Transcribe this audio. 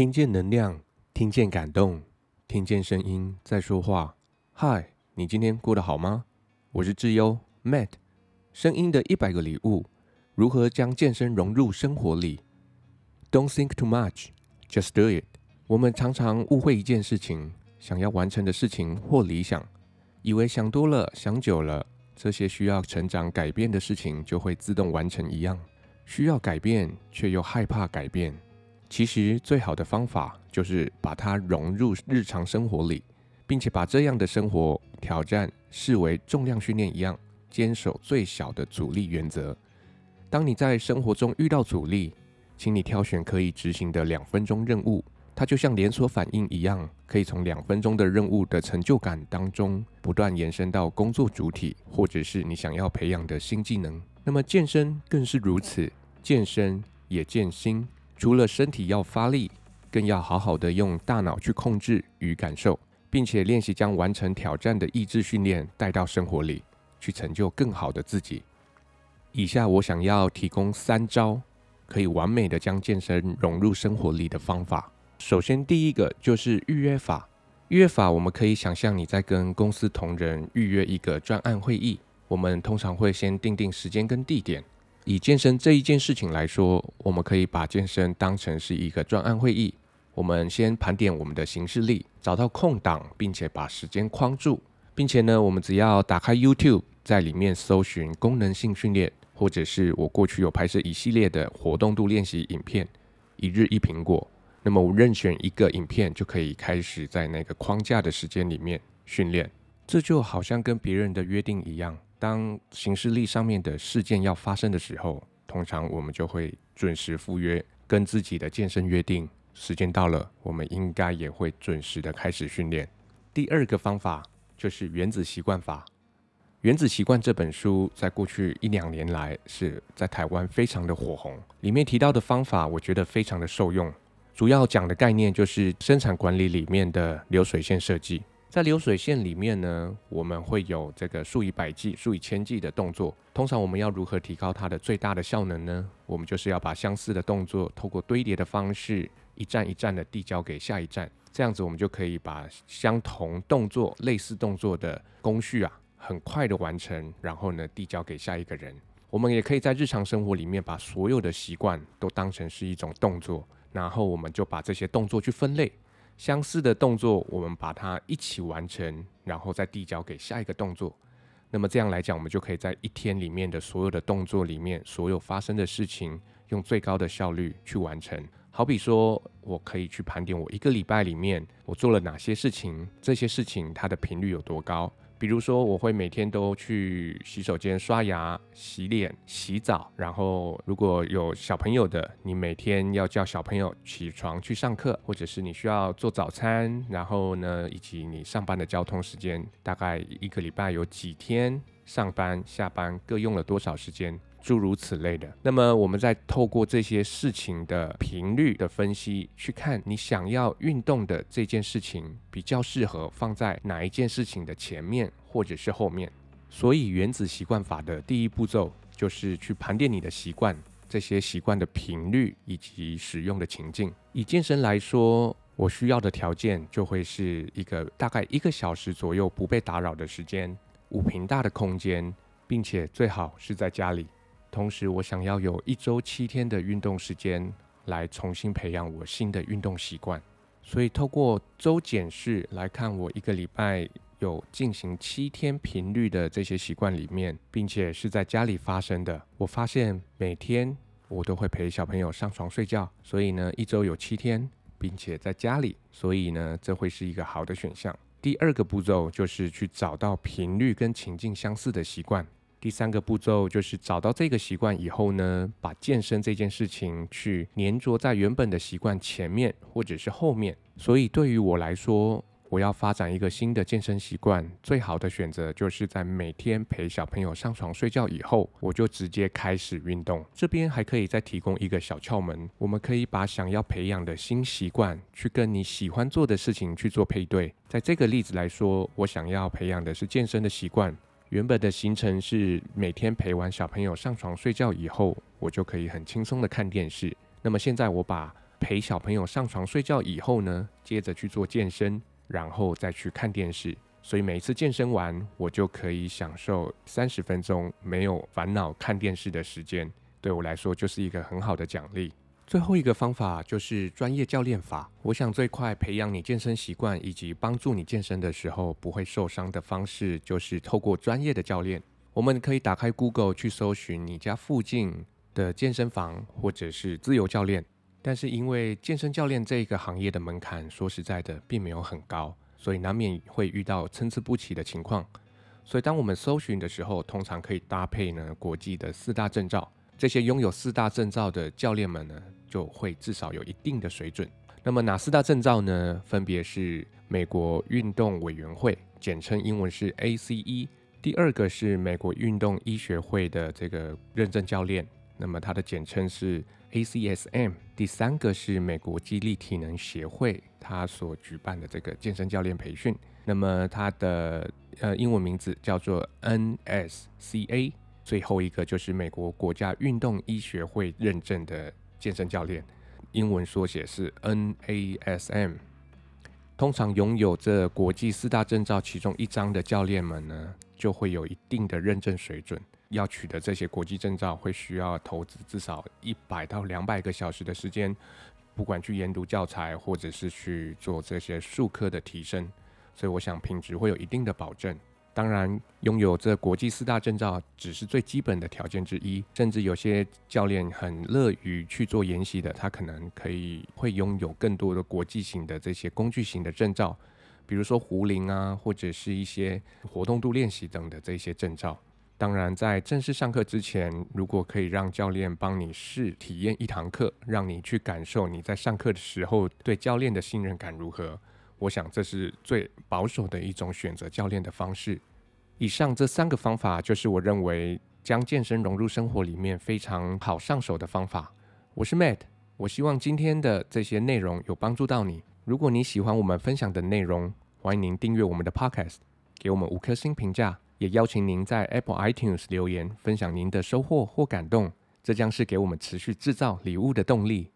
听见能量，听见感动，听见声音在说话。嗨，你今天过得好吗？我是智优 Matt，声音的一百个礼物，如何将健身融入生活里？Don't think too much, just do it。我们常常误会一件事情，想要完成的事情或理想，以为想多了、想久了，这些需要成长、改变的事情就会自动完成一样。需要改变，却又害怕改变。其实最好的方法就是把它融入日常生活里，并且把这样的生活挑战视为重量训练一样，坚守最小的阻力原则。当你在生活中遇到阻力，请你挑选可以执行的两分钟任务，它就像连锁反应一样，可以从两分钟的任务的成就感当中不断延伸到工作主体，或者是你想要培养的新技能。那么健身更是如此。健身也健心，除了身体要发力，更要好好的用大脑去控制与感受，并且练习将完成挑战的意志训练带到生活里，去成就更好的自己。以下我想要提供三招，可以完美的将健身融入生活里的方法。首先，第一个就是预约法。预约法，我们可以想象你在跟公司同仁预约一个专案会议，我们通常会先定定时间跟地点。以健身这一件事情来说，我们可以把健身当成是一个专案会议。我们先盘点我们的行事历，找到空档，并且把时间框住，并且呢，我们只要打开 YouTube，在里面搜寻功能性训练，或者是我过去有拍摄一系列的活动度练习影片，一日一苹果。那么我任选一个影片，就可以开始在那个框架的时间里面训练。这就好像跟别人的约定一样。当行事历上面的事件要发生的时候，通常我们就会准时赴约，跟自己的健身约定，时间到了，我们应该也会准时的开始训练。第二个方法就是原子习惯法。原子习惯这本书在过去一两年来是在台湾非常的火红，里面提到的方法，我觉得非常的受用。主要讲的概念就是生产管理里面的流水线设计。在流水线里面呢，我们会有这个数以百计、数以千计的动作。通常我们要如何提高它的最大的效能呢？我们就是要把相似的动作透过堆叠的方式，一站一站的递交给下一站。这样子，我们就可以把相同动作、类似动作的工序啊，很快的完成，然后呢，递交给下一个人。我们也可以在日常生活里面把所有的习惯都当成是一种动作，然后我们就把这些动作去分类。相似的动作，我们把它一起完成，然后再递交给下一个动作。那么这样来讲，我们就可以在一天里面的所有的动作里面，所有发生的事情，用最高的效率去完成。好比说，我可以去盘点我一个礼拜里面我做了哪些事情，这些事情它的频率有多高。比如说，我会每天都去洗手间刷牙、洗脸、洗澡。然后，如果有小朋友的，你每天要叫小朋友起床去上课，或者是你需要做早餐，然后呢，以及你上班的交通时间，大概一个礼拜有几天上班、下班各用了多少时间。诸如此类的，那么我们再透过这些事情的频率的分析，去看你想要运动的这件事情比较适合放在哪一件事情的前面或者是后面。所以原子习惯法的第一步骤就是去盘点你的习惯，这些习惯的频率以及使用的情境。以健身来说，我需要的条件就会是一个大概一个小时左右不被打扰的时间，五平大的空间，并且最好是在家里。同时，我想要有一周七天的运动时间，来重新培养我新的运动习惯。所以，透过周检视来看，我一个礼拜有进行七天频率的这些习惯里面，并且是在家里发生的。我发现每天我都会陪小朋友上床睡觉，所以呢，一周有七天，并且在家里，所以呢，这会是一个好的选项。第二个步骤就是去找到频率跟情境相似的习惯。第三个步骤就是找到这个习惯以后呢，把健身这件事情去粘着在原本的习惯前面或者是后面。所以对于我来说，我要发展一个新的健身习惯，最好的选择就是在每天陪小朋友上床睡觉以后，我就直接开始运动。这边还可以再提供一个小窍门，我们可以把想要培养的新习惯去跟你喜欢做的事情去做配对。在这个例子来说，我想要培养的是健身的习惯。原本的行程是每天陪完小朋友上床睡觉以后，我就可以很轻松的看电视。那么现在我把陪小朋友上床睡觉以后呢，接着去做健身，然后再去看电视。所以每一次健身完，我就可以享受三十分钟没有烦恼看电视的时间。对我来说，就是一个很好的奖励。最后一个方法就是专业教练法。我想最快培养你健身习惯以及帮助你健身的时候不会受伤的方式，就是透过专业的教练。我们可以打开 Google 去搜寻你家附近的健身房或者是自由教练。但是因为健身教练这个行业的门槛，说实在的，并没有很高，所以难免会遇到参差不齐的情况。所以当我们搜寻的时候，通常可以搭配呢国际的四大证照。这些拥有四大证照的教练们呢，就会至少有一定的水准。那么哪四大证照呢？分别是美国运动委员会，简称英文是 ACE；第二个是美国运动医学会的这个认证教练，那么它的简称是 ACSM；第三个是美国肌力体能协会，它所举办的这个健身教练培训，那么它的呃英文名字叫做 NSCA。最后一个就是美国国家运动医学会认证的健身教练，英文缩写是 NASM。通常拥有这国际四大证照其中一张的教练们呢，就会有一定的认证水准。要取得这些国际证照，会需要投资至少一百到两百个小时的时间，不管去研读教材，或者是去做这些术科的提升。所以我想品质会有一定的保证。当然，拥有这国际四大证照只是最基本的条件之一，甚至有些教练很乐于去做研习的，他可能可以会拥有更多的国际型的这些工具型的证照，比如说壶铃啊，或者是一些活动度练习等的这些证照。当然，在正式上课之前，如果可以让教练帮你试体验一堂课，让你去感受你在上课的时候对教练的信任感如何。我想这是最保守的一种选择教练的方式。以上这三个方法就是我认为将健身融入生活里面非常好上手的方法。我是 Matt，我希望今天的这些内容有帮助到你。如果你喜欢我们分享的内容，欢迎您订阅我们的 Podcast，给我们五颗星评价，也邀请您在 Apple iTunes 留言分享您的收获或感动，这将是给我们持续制造礼物的动力。